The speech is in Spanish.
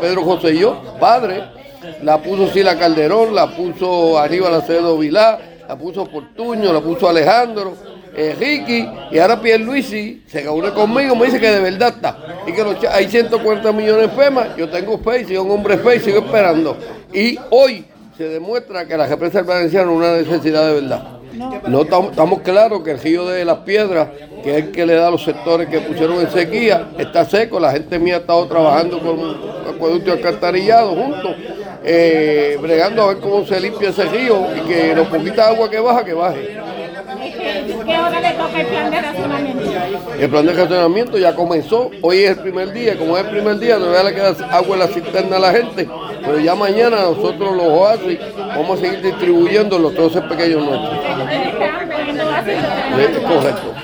Pedro José y yo, padre, la puso Sila Calderón, la puso Aníbal Acevedo Vilá, la puso Portuño, la puso Alejandro, eh, Ricky, y ahora Pierluisi se reúne conmigo, me dice que de verdad está, y que los hay 140 millones de FEMA, yo tengo fe, y soy un hombre fe, y sigo esperando. Y hoy se demuestra que la represa del Valenciano es una necesidad de verdad. No estamos, estamos claros que el río de las piedras, que es el que le da a los sectores que pusieron en sequía, está seco. La gente mía ha estado trabajando con acueducto y alcantarillado juntos, eh, bregando a ver cómo se limpia ese río y que lo poquita agua que baja, que baje. ¿Qué hora le toca el plan de racionamiento? El plan de racionamiento ya comenzó, hoy es el primer día, como es el primer día, todavía le queda agua en la cisterna a la gente, pero ya mañana nosotros los oasis vamos a seguir distribuyendo los troces pequeños nuestros. Correcto.